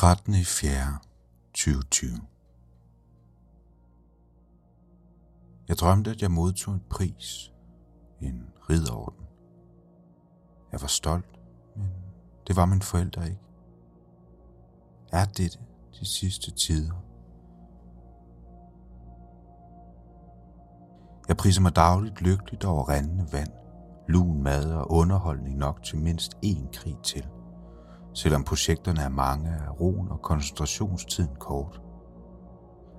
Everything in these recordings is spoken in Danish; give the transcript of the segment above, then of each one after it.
13. i 4. 2020 Jeg drømte, at jeg modtog en pris, en ridderorden. Jeg var stolt, men det var min forældre ikke. Er det de sidste tider? Jeg priser mig dagligt lykkeligt over rendende vand, lun mad og underholdning nok til mindst én krig til – selvom projekterne er mange, er roen og koncentrationstiden kort.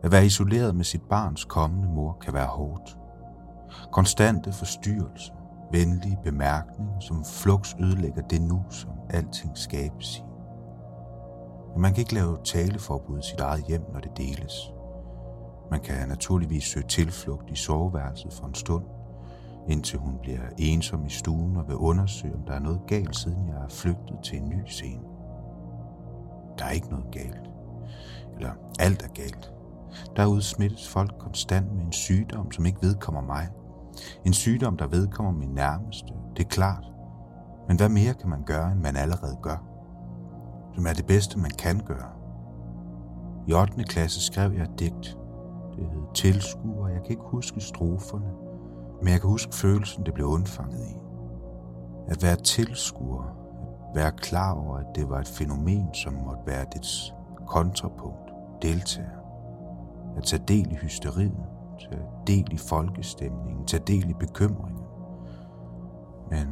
At være isoleret med sit barns kommende mor kan være hårdt. Konstante forstyrrelser, venlige bemærkninger, som flux ødelægger det nu, som alting skabes i. Men man kan ikke lave taleforbud i sit eget hjem, når det deles. Man kan naturligvis søge tilflugt i soveværelset for en stund, indtil hun bliver ensom i stuen og vil undersøge, om der er noget galt, siden jeg er flygtet til en ny scene. Der er ikke noget galt. Eller alt er galt. Der udsmittes folk konstant med en sygdom, som ikke vedkommer mig. En sygdom, der vedkommer min nærmeste. Det er klart. Men hvad mere kan man gøre, end man allerede gør? Som er det bedste, man kan gøre. I 8. klasse skrev jeg et digt. Det hed Tilskuer, jeg kan ikke huske stroferne, men jeg kan huske følelsen, det blev undfanget i. At være tilskuer, at være klar over, at det var et fænomen, som måtte være dets kontrapunkt, deltager. At tage del i hysteriet, tage del i folkestemningen, tage del i bekymringen. Men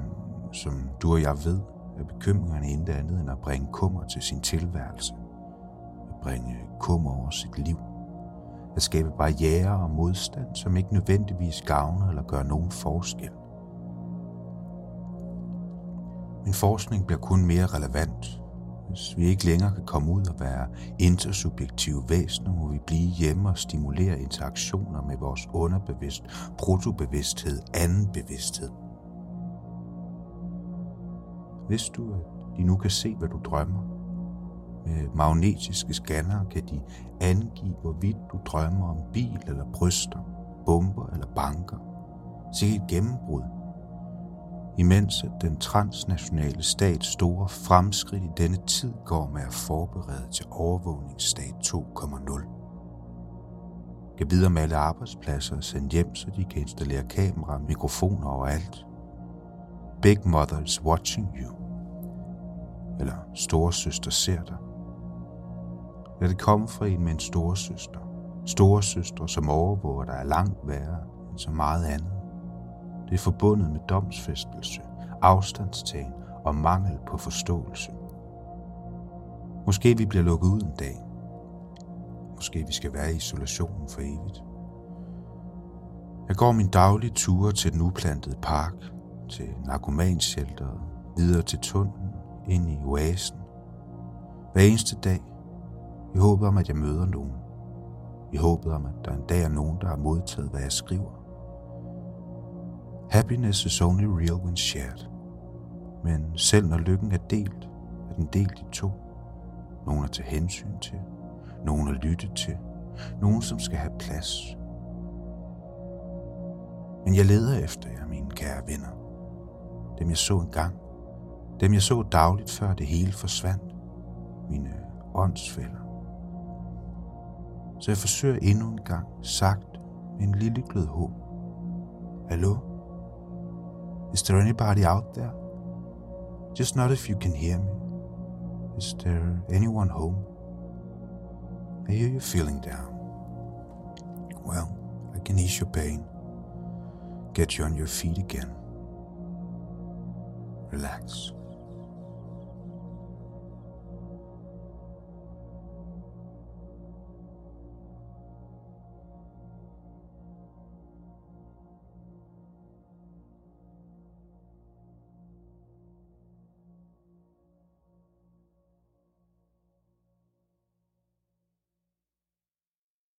som du og jeg ved, er bekymringerne intet andet end at bringe kummer til sin tilværelse. At bringe kummer over sit liv at skabe barriere og modstand, som ikke nødvendigvis gavner eller gør nogen forskel. Min forskning bliver kun mere relevant, hvis vi ikke længere kan komme ud og være intersubjektive væsener, må vi blive hjemme og stimulere interaktioner med vores underbevidst, protobevidsthed, anden bevidsthed. Hvis du, at de nu kan se, hvad du drømmer, med magnetiske scanner kan de angive, hvorvidt du drømmer om bil eller bryster, bomber eller banker. Se et gennembrud. Imens at den transnationale stats store fremskridt i denne tid går med at forberede til overvågningsstat 2.0. Kan videre med alle arbejdspladser og sende hjem, så de kan installere kamera og mikrofoner overalt. Big Mother is watching you. Eller storesøster ser dig. Lad det kom fra en med en storesøster. Storesøstre, som overvåger dig er langt værre end så meget andet. Det er forbundet med domsfæstelse, afstandstagen og mangel på forståelse. Måske vi bliver lukket ud en dag. Måske vi skal være i isolationen for evigt. Jeg går min daglige ture til den uplantede park, til narkomanshelteret, videre til tunnelen, ind i oasen. Hver eneste dag i håbet om, at jeg møder nogen. I håbet om, at der en dag er nogen, der har modtaget, hvad jeg skriver. Happiness is only real when shared. Men selv når lykken er delt, er den delt i to. Nogen at tage hensyn til, nogen at lytte til, nogen som skal have plads. Men jeg leder efter jer, mine kære venner. Dem jeg så engang. Dem jeg så dagligt, før det hele forsvandt. Mine åndsfælder. Så jeg forsøger endnu en gang, sagt med en lille glød håb. Hallo? Is there anybody out there? Just not if you can hear me. Is there anyone home? I hear you feeling down. Well, I can ease your pain. Get you on your feet again. Relax.